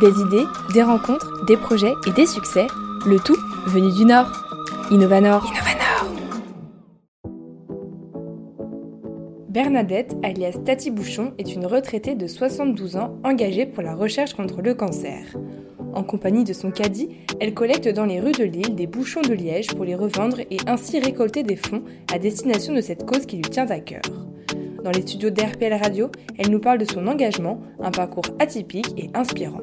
Des idées, des rencontres, des projets et des succès, le tout venu du Nord. Innovanor. Innovanor. Bernadette, alias Tati Bouchon, est une retraitée de 72 ans engagée pour la recherche contre le cancer. En compagnie de son caddie, elle collecte dans les rues de Lille des bouchons de liège pour les revendre et ainsi récolter des fonds à destination de cette cause qui lui tient à cœur. Dans les studios d'RPL Radio, elle nous parle de son engagement, un parcours atypique et inspirant.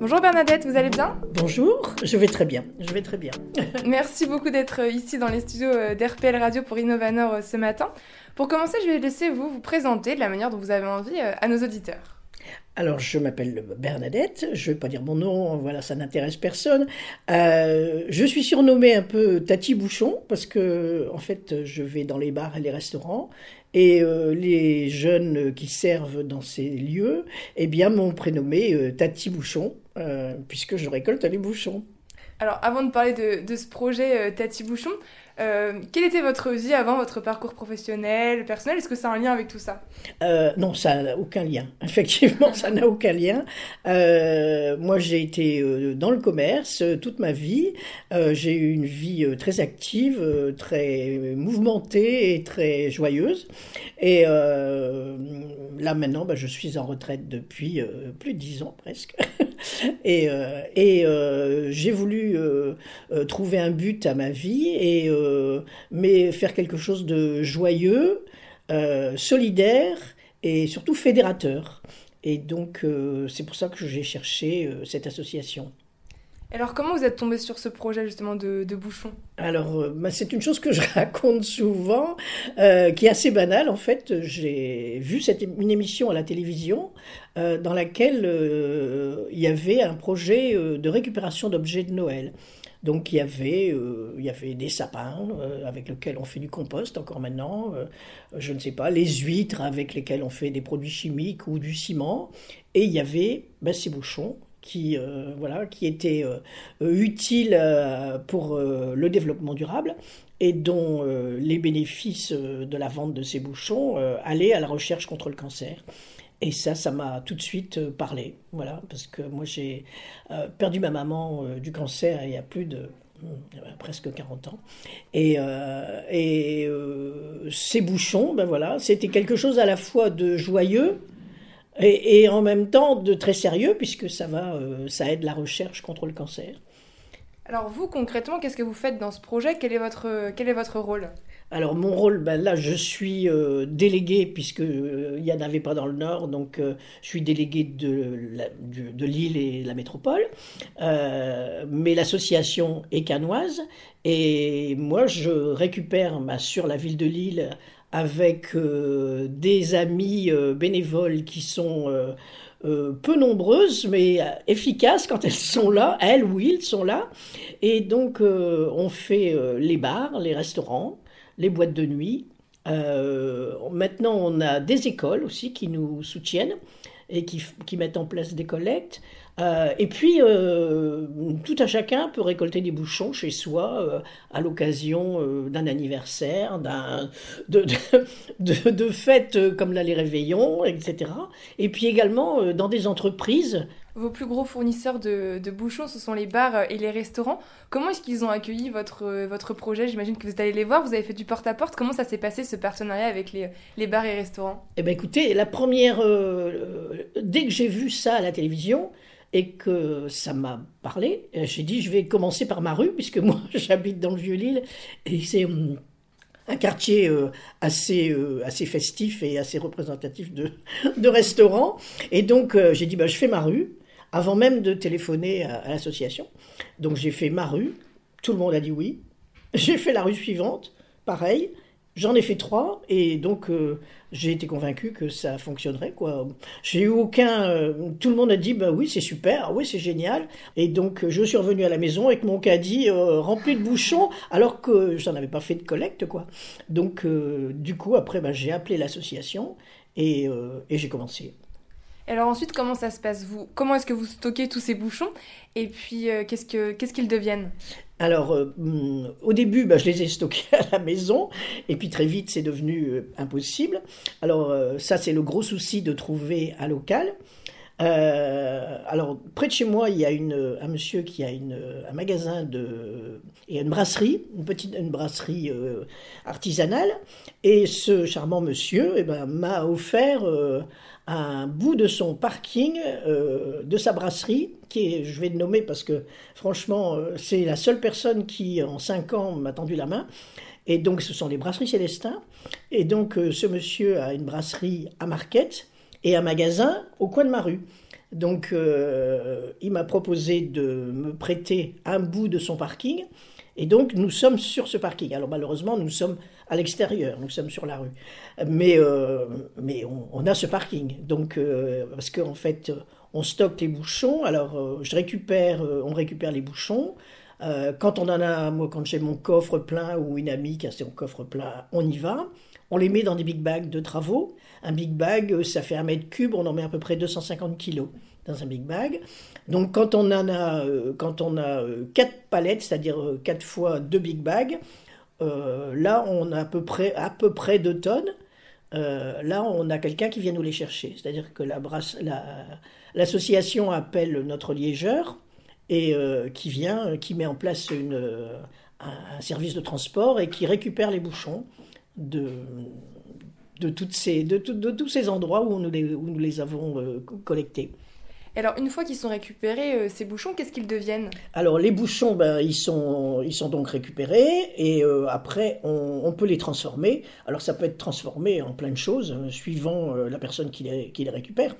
Bonjour Bernadette, vous allez bien Bonjour, je vais très bien, je vais très bien. Merci beaucoup d'être ici dans les studios euh, d'RPL Radio pour Innovanor euh, ce matin. Pour commencer, je vais laisser vous vous présenter de la manière dont vous avez envie euh, à nos auditeurs. Alors, je m'appelle Bernadette, je ne vais pas dire mon nom, voilà, ça n'intéresse personne. Euh, je suis surnommée un peu Tati Bouchon, parce que, en fait, je vais dans les bars et les restaurants, et euh, les jeunes qui servent dans ces lieux, eh bien, m'ont prénommé euh, Tati Bouchon, puisque je récolte les bouchons. Alors, avant de parler de, de ce projet Tati Bouchon, euh, quelle était votre vie avant votre parcours professionnel, personnel? Est-ce que ça a un lien avec tout ça? Euh, Non, ça n'a aucun lien. Effectivement, ça n'a aucun lien. Euh, moi, j'ai été dans le commerce toute ma vie. j'ai eu une vie très active, très mouvementée et très joyeuse. Et là, maintenant, bah, je suis en retraite depuis plus de dix ans presque. et, et j'ai voulu trouver un but à ma vie et euh, mais faire quelque chose de joyeux, euh, solidaire et surtout fédérateur. Et donc, euh, c'est pour ça que j'ai cherché cette association. Alors, comment vous êtes tombé sur ce projet justement de, Bouchon? Alors, bah, c'est une chose que je raconte souvent, qui est assez banale. En fait, j'ai vu cette, une émission à la télévision dans laquelle il y avait un projet de récupération d'objets de Noël. Donc il y avait, euh, il y avait des sapins euh, avec lesquels on fait du compost encore maintenant, euh, je ne sais pas, les huîtres avec lesquelles on fait des produits chimiques ou du ciment, et il y avait ben, ces bouchons qui, voilà, qui étaient utiles pour le développement durable et dont les bénéfices de la vente de ces bouchons allaient à la recherche contre le cancer. Et ça, ça m'a tout de suite euh, parlé, voilà, parce que moi j'ai euh, perdu ma maman euh, du cancer il y a plus de presque 40 ans. Et, ces bouchons, ben voilà, c'était quelque chose à la fois de joyeux et, et, en même temps de très sérieux, puisque ça, va, ça aide la recherche contre le cancer. Alors vous, concrètement, qu'est-ce que vous faites dans ce projet? Quel est, votre, quel est votre rôle? Alors mon rôle, ben là je suis euh, délégué puisque euh, n'y en avait pas dans le Nord, donc euh, je suis délégué de, de, Lille et la métropole. mais l'association est canoise et moi je récupère bah, sur la ville de Lille avec des amis bénévoles qui sont peu nombreuses mais efficaces quand elles sont là, elles ou ils sont là. Et donc on fait les bars, les restaurants les boîtes de nuit. Euh, maintenant, on a des écoles aussi qui nous soutiennent et qui, mettent en place des collectes. Euh, et puis, euh, tout à chacun peut récolter des bouchons chez soi à l'occasion d'un anniversaire, d'un, de, de, de, fêtes comme là les réveillons, etc. Et puis également dans des entreprises vos plus gros fournisseurs de, bouchons, ce sont les bars et les restaurants. Comment est-ce qu'ils ont accueilli votre, votre projet? J'imagine que vous êtes allé les voir, vous avez fait du porte-à-porte. Comment ça s'est passé ce partenariat avec les, les bars et restaurants? Eh bien écoutez, la première... Euh, dès que j'ai vu ça à la télévision, et que ça m'a parlé, euh, j'ai dit je vais commencer par ma rue, puisque moi j'habite dans le Vieux-Lille, et c'est hum, un quartier euh, assez, assez festif et assez représentatif de, de restaurants. Et donc j'ai dit bah, je fais ma rue, avant même de téléphoner à, l'association. Donc j'ai fait ma rue, tout le monde a dit oui. J'ai fait la rue suivante, pareil. J'en ai fait trois et donc euh, j'ai été convaincu que ça fonctionnerait quoi. J'ai eu aucun, euh, tout le monde a dit bah oui c'est super, oui c'est génial. Et donc je suis revenu à la maison avec mon caddie euh, rempli de bouchons alors que j'en avais pas fait de collecte quoi. Donc du coup après bah, j'ai appelé l'association et, et j'ai commencé. Alors ensuite, comment ça se passe vous? Comment est-ce que vous stockez tous ces bouchons? Et puis, euh, qu'est-ce qu'ils qu'est-ce qu'ils deviennent? Alors, euh, mm, au début, bah, je les ai stockés à la maison, et puis très vite, c'est devenu euh, impossible. Alors, ça, c'est le gros souci de trouver un local. Euh, alors, près de chez moi, il y a un monsieur qui a un magasin a une brasserie, une petite brasserie euh, artisanale. Et ce charmant monsieur eh ben, m'a offert euh, un bout de son parking, de sa brasserie, qui est, je vais le nommer parce que franchement, c'est la seule personne qui, en cinq ans, m'a tendu la main. Et donc, ce sont les brasseries Célestin. Et donc, ce monsieur a une brasserie à Marquette et un magasin au coin de ma rue. Donc, euh, il m'a proposé de me prêter un bout de son parking. Et donc, nous sommes sur ce parking. Alors, malheureusement, nous sommes à l'extérieur, nous sommes sur la rue. Mais, euh, mais on, a ce parking. Donc, euh, parce qu'en fait, on stocke les bouchons. Alors, je récupère, on récupère les bouchons. quand on en a, moi, quand j'ai mon coffre plein ou une amie qui a son coffre plein, on y va. On les met dans des big bags de travaux. Un big bag, euh, ça fait un mètre cube, on en met à peu près 250 kilos dans un big bag. Donc quand on en a, euh, quand on a euh, quatre palettes, c'est-à-dire quatre fois deux big bags, là on a à peu près à peu près deux tonnes. là, on a quelqu'un qui vient nous les chercher. C'est-à-dire que l'association appelle notre liégeur et qui vient, qui met en place un, service de transport et qui récupère les bouchons de, de, toutes ces, de, de, tous ces endroits où nous les, où nous les avons euh, Alors, une fois qu'ils sont récupérés, euh, ces bouchons, qu'est-ce qu'ils deviennent Alors, les bouchons, ben, ils, sont, ils sont donc récupérés et euh, après, on, peut les transformer. Alors, ça peut être transformé en plein de choses, suivant la personne qui les, récupère.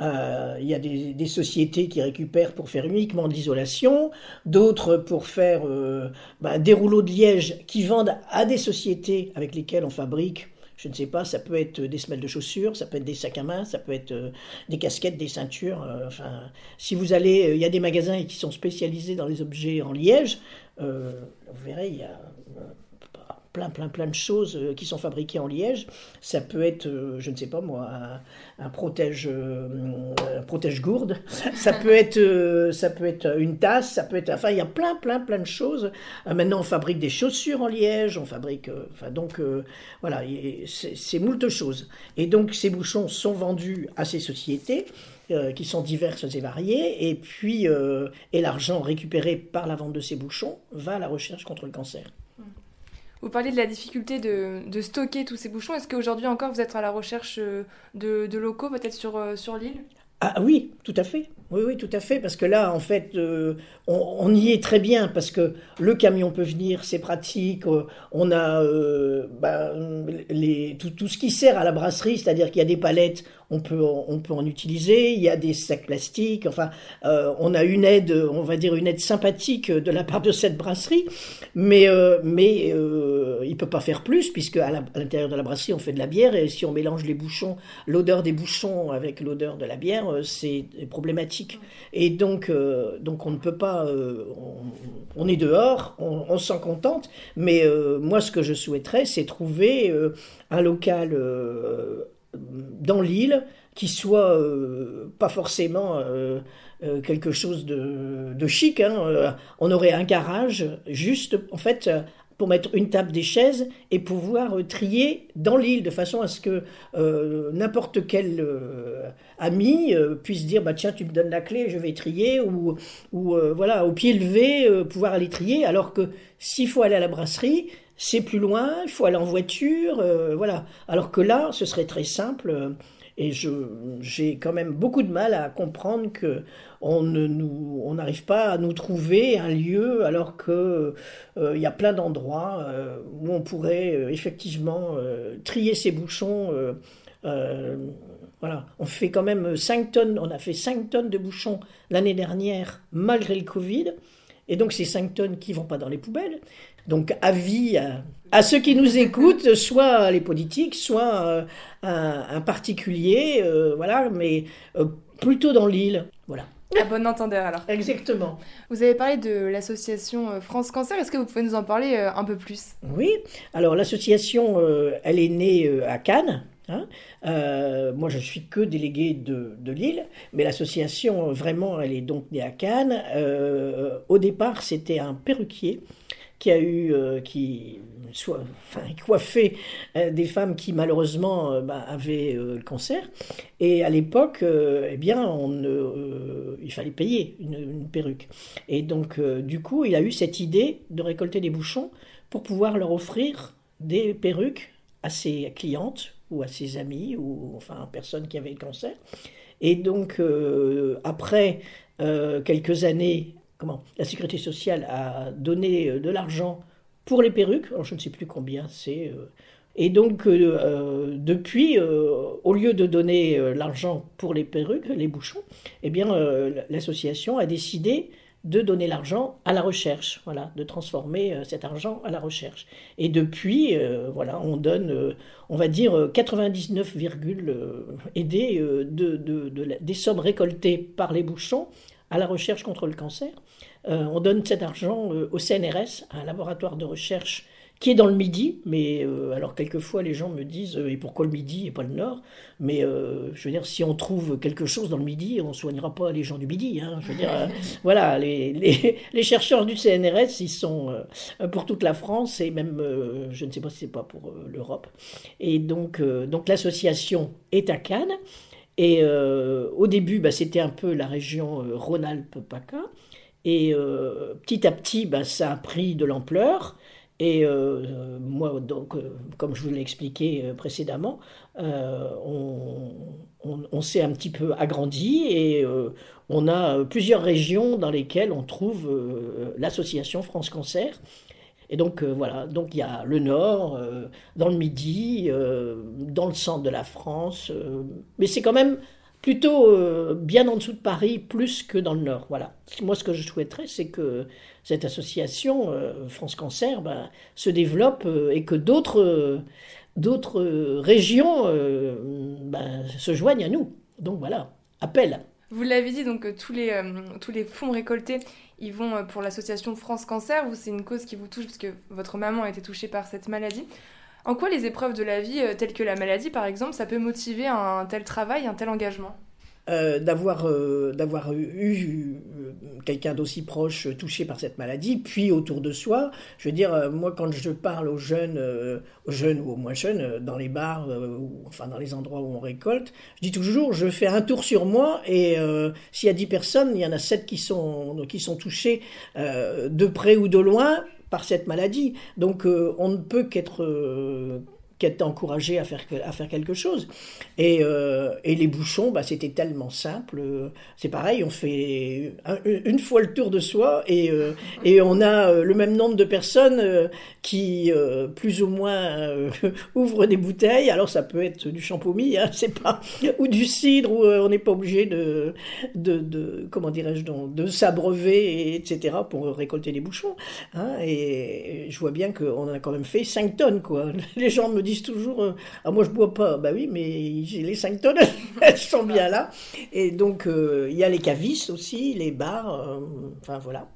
Il y a des, des, sociétés qui récupèrent pour faire uniquement de l'isolation, d'autres pour faire ben, des rouleaux de liège qui vendent à des sociétés avec lesquelles on fabrique je ne sais pas, ça peut être des semelles de chaussures, ça peut être des sacs à main, ça peut être euh, des casquettes, des ceintures. Euh, enfin, si vous allez, il y a des magasins qui sont spécialisés dans les objets en liège. Euh, vous verrez, il y a plein, plein, plein de choses euh, qui sont fabriquées en liège. Ça peut être, euh, je ne sais pas moi, un, protège, euh, protège gourde. Ça peut être, ça peut être une tasse. Ça peut être, enfin, il y a plein, plein, plein de choses. maintenant, on fabrique des chaussures en liège. On fabrique, enfin, donc, voilà, c'est moult choses. Et donc, ces bouchons sont vendus à ces sociétés. qui sont diverses et variées, et puis et l'argent récupéré par la vente de ces bouchons va à la recherche contre le cancer. Vous parlez de la difficulté de, stocker tous ces bouchons. Est-ce qu'aujourd'hui encore vous êtes à la recherche euh, de, locaux peut-être sur, euh, sur l'île? Ah oui, tout à fait. Oui, oui, tout à fait. Parce que là, en fait, euh, on, y est très bien parce que le camion peut venir, c'est pratique. on a tout, tout, ce qui sert à la brasserie, c'est-à-dire qu'il y a des palettes, on peut, on peut en utiliser. Il y a des sacs plastiques. Enfin, euh, on a une aide, on va dire une aide sympathique de la part de cette brasserie, mais euh, mais euh, il peut pas faire plus puisque à l'intérieur de la brasserie on fait de la bière et si on mélange les bouchons, l'odeur des bouchons avec l'odeur de la bière, c'est problématique. Et donc donc on ne peut pas, on, est dehors, on s'en contente, mais moi ce que je souhaiterais c'est trouver un local dans l'île qui soit euh, pas forcément euh, euh, quelque chose de, chic. Hein. on aurait un garage juste, en fait, pour mettre une table, des chaises et pouvoir trier dans l'île de façon à ce que n'importe quel ami puisse dire bah tiens tu me donnes la clé je vais trier ou ou voilà au pied levé pouvoir aller trier alors que s'il faut aller à la brasserie c'est plus loin, il faut aller en voiture, euh, voilà. Alors que là, ce serait très simple. Euh, et j'ai quand même beaucoup de mal à comprendre que on n'arrive pas à nous trouver un lieu alors que euh, il y a plein d'endroits où on pourrait effectivement trier ces bouchons. voilà, on fait quand même 5 tonnes, on a fait 5 tonnes de bouchons l'année dernière malgré le Covid. Et donc ces 5 tonnes qui vont pas dans les poubelles. Donc avis à, à ceux qui nous écoutent, soit les politiques, soit euh, un, particulier, euh, voilà, mais euh, plutôt dans l'île, voilà. À bon entendeur alors. Exactement. Vous avez parlé de l'association France Cancer, est-ce que vous pouvez nous en parler un peu plus? Oui, alors l'association, elle est née à Cannes, Hein euh, moi, je suis que délégué de, de Lille, mais l'association, vraiment, elle est donc née à Cannes. Euh, au départ, c'était un perruquier qui a eu, qui soit, enfin, coiffé des femmes qui malheureusement bah, avaient le cancer. Et à l'époque, eh bien, il fallait payer une, perruque. Et donc, du coup, il a eu cette idée de récolter des bouchons pour pouvoir leur offrir des perruques à ses clientes ou à ses amis ou enfin personnes qui avaient le cancer. Et donc euh, après euh, quelques années, comment la sécurité sociale a donné euh, de l'argent pour les perruques. Alors je ne sais plus combien c'est. et donc depuis, au lieu de donner l'argent pour les perruques, les bouchons, eh bien l'association a décidé de donner l'argent à la recherche, voilà, de transformer euh, cet argent à la recherche. Et depuis, euh, voilà, on donne, euh, on va dire, 99, aider de, des sommes récoltées par les bouchons à la recherche contre le cancer. on donne cet argent au CNRS, un laboratoire de recherche qui est dans le Midi, mais euh, alors quelquefois les gens me disent euh, et pourquoi le Midi et pas le Nord? Mais euh, je veux dire, si on trouve quelque chose dans le Midi, on ne soignera pas les gens du Midi. Hein, je veux dire, voilà, les, les, les, chercheurs du CNRS, ils sont pour toute la France et même, je ne sais pas si c'est pas pour l'Europe. Et donc, donc l'association est à Cannes. Et au début, bah, c'était un peu la région Rhône-Alpes-PACA. Et petit à petit, bah, ça a pris de l'ampleur. Et euh, moi, donc, euh, comme je vous l'ai expliqué euh, précédemment, on, on, s'est un petit peu agrandi et on a plusieurs régions dans lesquelles on trouve l'association France Cancer. Et donc voilà, donc il y a le nord, dans le midi, dans le centre de la France, mais c'est quand même plutôt euh, bien en dessous de Paris, plus que dans le Nord. Voilà. Moi, ce que je souhaiterais, c'est que cette association euh, France Cancer ben, se développe euh, et que d'autres régions ben, se joignent à nous. Donc voilà, appel. Vous l'avez dit, donc tous les, tous les fonds récoltés, ils vont pour l'association France Cancer. C'est une cause qui vous touche parce que votre maman a été touchée par cette maladie. En quoi les épreuves de la vie, euh, telles que la maladie par exemple, ça peut motiver un tel travail, un tel engagement? Euh, d'avoir euh, d'avoir eu quelqu'un d'aussi proche touché par cette maladie, puis autour de soi. Je veux dire, moi, quand je parle aux jeunes, aux jeunes ou aux moins jeunes, dans les bars, ou enfin dans les endroits où on récolte, je dis toujours, je fais un tour sur moi et s'il y a 10 personnes, il y en a 7 qui sont, qui sont touchées de près ou de loin par cette maladie. Donc euh, on ne peut qu'être euh, qu'être encouragé à faire, à faire quelque chose. Et, euh, et les bouchons, bah, c'était tellement simple. C'est pareil, on fait une fois le tour de soi et, euh, et on a euh, le même nombre de personnes qui, plus ou moins, ouvrent des bouteilles. Alors ça peut être du champomis, hein, c'est pas, ou du cidre, où on n'est pas obligé de, de, de comment dirais-je, de s'abreuver, etc., pour récolter les bouchons. Hein. et je vois bien qu'on a quand même fait 5 tonnes, quoi. Les gens me disent toujours euh, Ah, moi je bois pas. Bah oui, mais j'ai les 5 tonnes, elles sont bien là. Et donc, euh, il y a les cavistes aussi, les bars. Euh, enfin, voilà.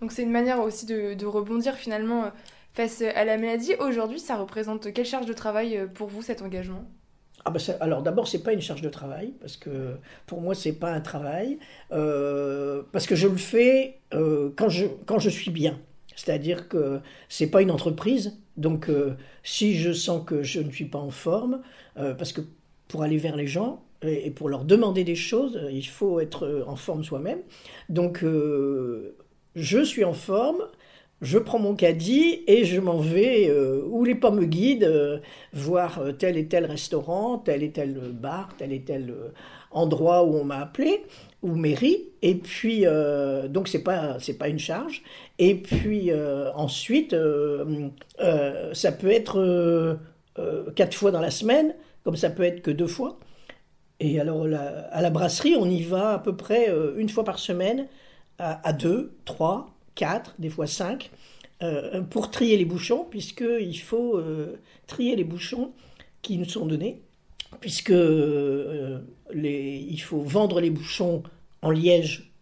Donc, c'est une manière aussi de, rebondir finalement face à la maladie. Aujourd'hui, ça représente quelle charge de travail pour vous cet engagement? Ah bah alors d'abord c'est pas une charge de travail parce que pour moi c'est pas un travail parce que je le fais quand je quand je suis bien c'est-à-dire que c'est pas une entreprise donc euh, si je sens que je ne suis pas en forme, euh, parce que pour aller vers les gens et, pour leur demander des choses, euh, il faut être en forme soi-même. Donc je suis en forme, je prends mon caddie et je m'en vais où les pas me guident, voir tel et tel restaurant, tel et tel bar, tel et tel endroit où on m'a appelé ou mairie. Et puis, euh, donc, c'est pas, c'est pas une charge. Et puis, euh, ensuite, euh, ça peut être quatre fois dans la semaine, comme ça peut être que deux fois. Et alors, à la brasserie, on y va à peu près une fois par semaine, à, à deux, trois, quatre, des fois cinq, pour trier les bouchons, puisqu'il faut trier les bouchons qui nous sont donnés puisque euh, les, il faut vendre les bouchons en liège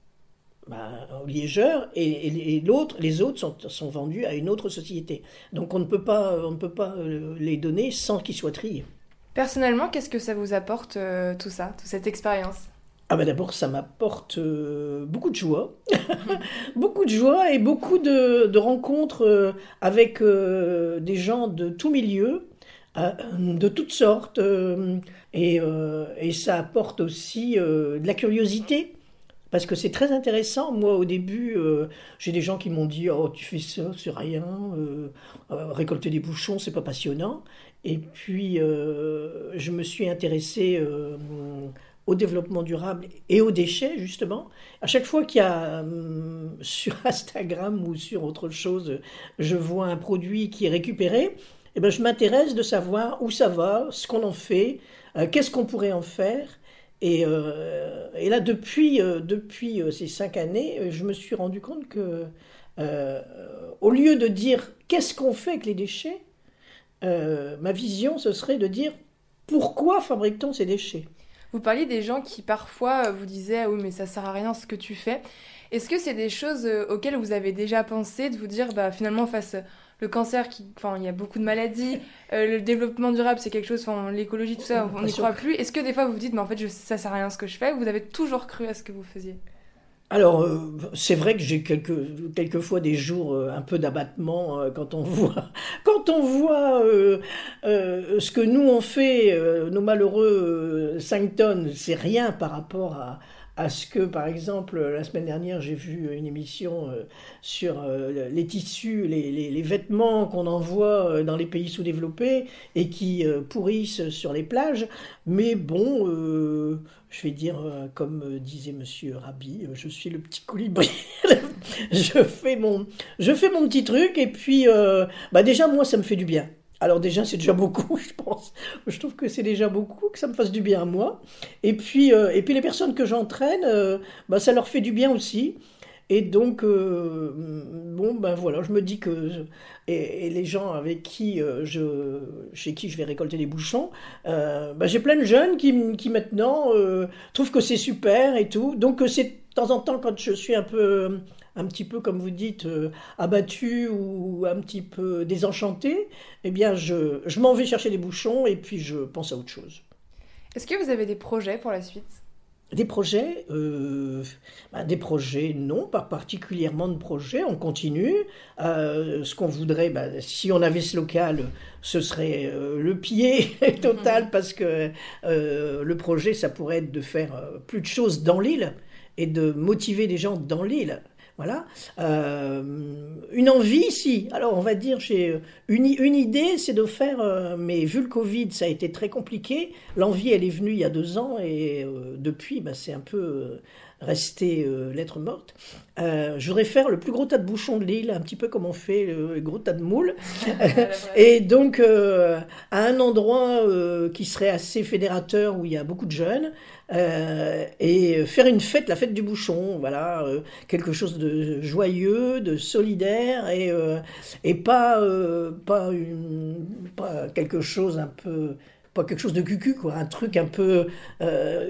bah, aux liégeurs et, l'autre, les autres sont, sont, vendus à une autre société. Donc on ne peut pas, on ne peut pas euh, les donner sans qu'ils soient triés. Personnellement, qu'est-ce que ça vous apporte euh, tout ça, toute cette expérience? Ah ben d'abord, ça m'apporte euh, beaucoup de joie, beaucoup de joie et beaucoup de, rencontres euh, avec des gens de tous milieux, de toutes sortes, et, et, ça apporte aussi de la curiosité. Parce que c'est très intéressant. Moi, au début, j'ai des gens qui m'ont dit Oh, tu fais ça, c'est rien. récolter des bouchons, c'est pas passionnant. Et puis, je me suis intéressée au développement durable et aux déchets, justement. À chaque fois qu'il y a hum, sur Instagram ou sur autre chose, je vois un produit qui est récupéré, eh ben, je m'intéresse de savoir où ça va, ce qu'on en fait, euh, qu'est-ce qu'on pourrait en faire. Et, euh, là, depuis, euh, depuis ces cinq années, je me suis rendu compte que, au lieu de dire qu'est-ce qu'on fait avec les déchets, ma vision, ce serait de dire pourquoi fabrique-t-on ces déchets vous parliez des gens qui parfois vous disaient ah oui mais ça sert à rien ce que tu fais. Est-ce que c'est des choses auxquelles vous avez déjà pensé de vous dire bah finalement face le cancer qui enfin il y a beaucoup de maladies, euh, le développement durable c'est quelque chose enfin l'écologie tout ça on n'y croit plus. Est-ce que des fois vous vous dites mais en fait je, ça sert à rien ce que je fais ou vous avez toujours cru à ce que vous faisiez? Alors, euh, c'est vrai que j'ai quelques, quelquefois des jours euh, un peu d'abattement euh, quand on voit, quand on voit ce que nous on fait, nos malheureux 5 tonnes, c'est rien par rapport à, à ce que, par exemple, la semaine dernière, j'ai vu une émission euh, sur euh, les tissus, les, vêtements qu'on envoie euh, dans les pays sous-développés et qui pourrissent sur les plages. Mais bon, je vais dire, comme disait Monsieur Rabi, je suis le petit colibri. je, fais mon, je fais mon petit truc et puis, bah déjà, moi, ça me fait du bien. Alors déjà, c'est déjà beaucoup, je pense. Je trouve que c'est déjà beaucoup, que ça me fasse du bien à moi. Et puis, euh, et puis les personnes que j'entraîne, euh, bah, ça leur fait du bien aussi. Et donc, euh, bon, ben voilà, je me dis que et, les gens avec qui je, chez qui je vais récolter les bouchons, bah, j'ai plein de jeunes qui, qui maintenant trouvent que c'est super et tout. Donc c'est de temps en temps quand je suis un peu un petit peu, comme vous dites, euh, abattu ou un petit peu désenchanté, eh bien, je, je m'en vais chercher des bouchons et puis je pense à autre chose. Est-ce que vous avez des projets pour la suite? Des projets, euh, bah, des projets, non, pas particulièrement de projets. On continue. Euh, ce qu'on voudrait, bah, si on avait ce local, ce serait le pied total mhm. parce que le projet, ça pourrait être de faire plus de choses dans l'île et de motiver des gens dans l'île. Voilà. Euh, une envie, si. Alors, on va dire, j'ai une, une idée, c'est de faire, euh, mais vu le Covid, ça a été très compliqué. L'envie, elle est venue il y a deux ans et euh, depuis, bah, c'est un peu resté lettre morte. je voudrais faire le plus gros tas de bouchons de l'île, un petit peu comme on fait le gros tas de moules. et donc, à un endroit qui serait assez fédérateur où il y a beaucoup de jeunes. Euh, et faire une fête, la fête du bouchon, voilà, euh, quelque chose de joyeux, de solidaire et, euh, et pas, pas, une, pas quelque chose un peu pas quelque chose de cucu, quoi, un truc un peu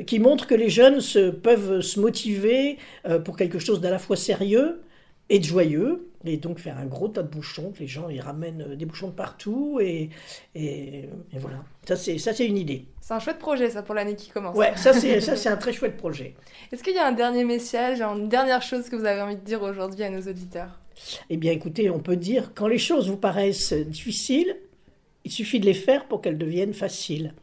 qui montre que les jeunes se, peuvent se motiver pour quelque chose d'à la fois sérieux et de joyeux, et donc faire un gros tas de bouchons, que les gens ils ramènent euh, des bouchons de partout, et, et, voilà. Ça c'est, ça, c'est une idée. C'est un chouette projet, ça, pour l'année qui commence. Ouais, ça, c'est, ça, c'est un très chouette projet. Est-ce qu'il y a un dernier message, une dernière chose que vous avez envie de dire aujourd'hui à nos auditeurs? Eh bien, écoutez, on peut dire, quand les choses vous paraissent difficiles, il suffit de les faire pour qu'elles deviennent faciles.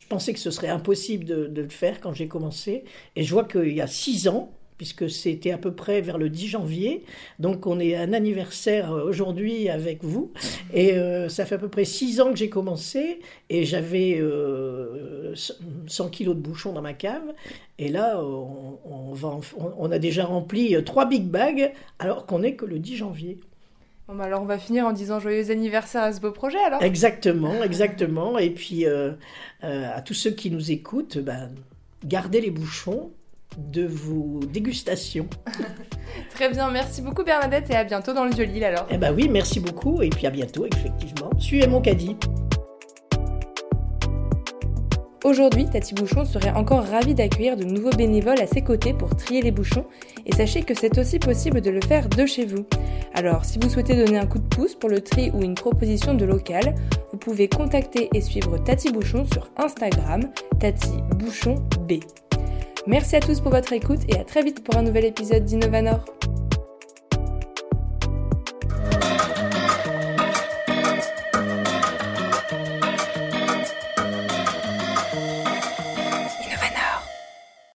Je pensais que ce serait impossible de, de le faire quand j'ai commencé, et je vois qu'il y a six ans, puisque c'était à peu près vers le 10 janvier. Donc on est un anniversaire euh, aujourd'hui avec vous. Et euh, ça fait à peu près six ans que j'ai commencé et j'avais 100 euh, kilos de bouchons dans ma cave. Et là, on, va, on, a déjà rempli trois big bags alors qu'on n'est que le 10 janvier. Bon, bah alors on va finir en disant joyeux anniversaire à ce beau projet alors. Exactement, exactement. Et puis à tous ceux qui nous écoutent, ben, gardez les bouchons de vos dégustations. Très bien, merci beaucoup Bernadette et à bientôt dans le vieux Lille alors. Eh ben oui, merci beaucoup et puis à bientôt effectivement. Suivez mon caddie. Aujourd'hui, Tati Bouchon serait encore ravie d'accueillir de nouveaux bénévoles à ses côtés pour trier les bouchons et sachez que c'est aussi possible de le faire de chez vous. Alors, si vous souhaitez donner un coup de pouce pour le tri ou une proposition de local, vous pouvez contacter et suivre Tati Bouchon sur Instagram, Tati Bouchon B. Merci à tous pour votre écoute et à très vite pour un nouvel épisode d'Innovanor.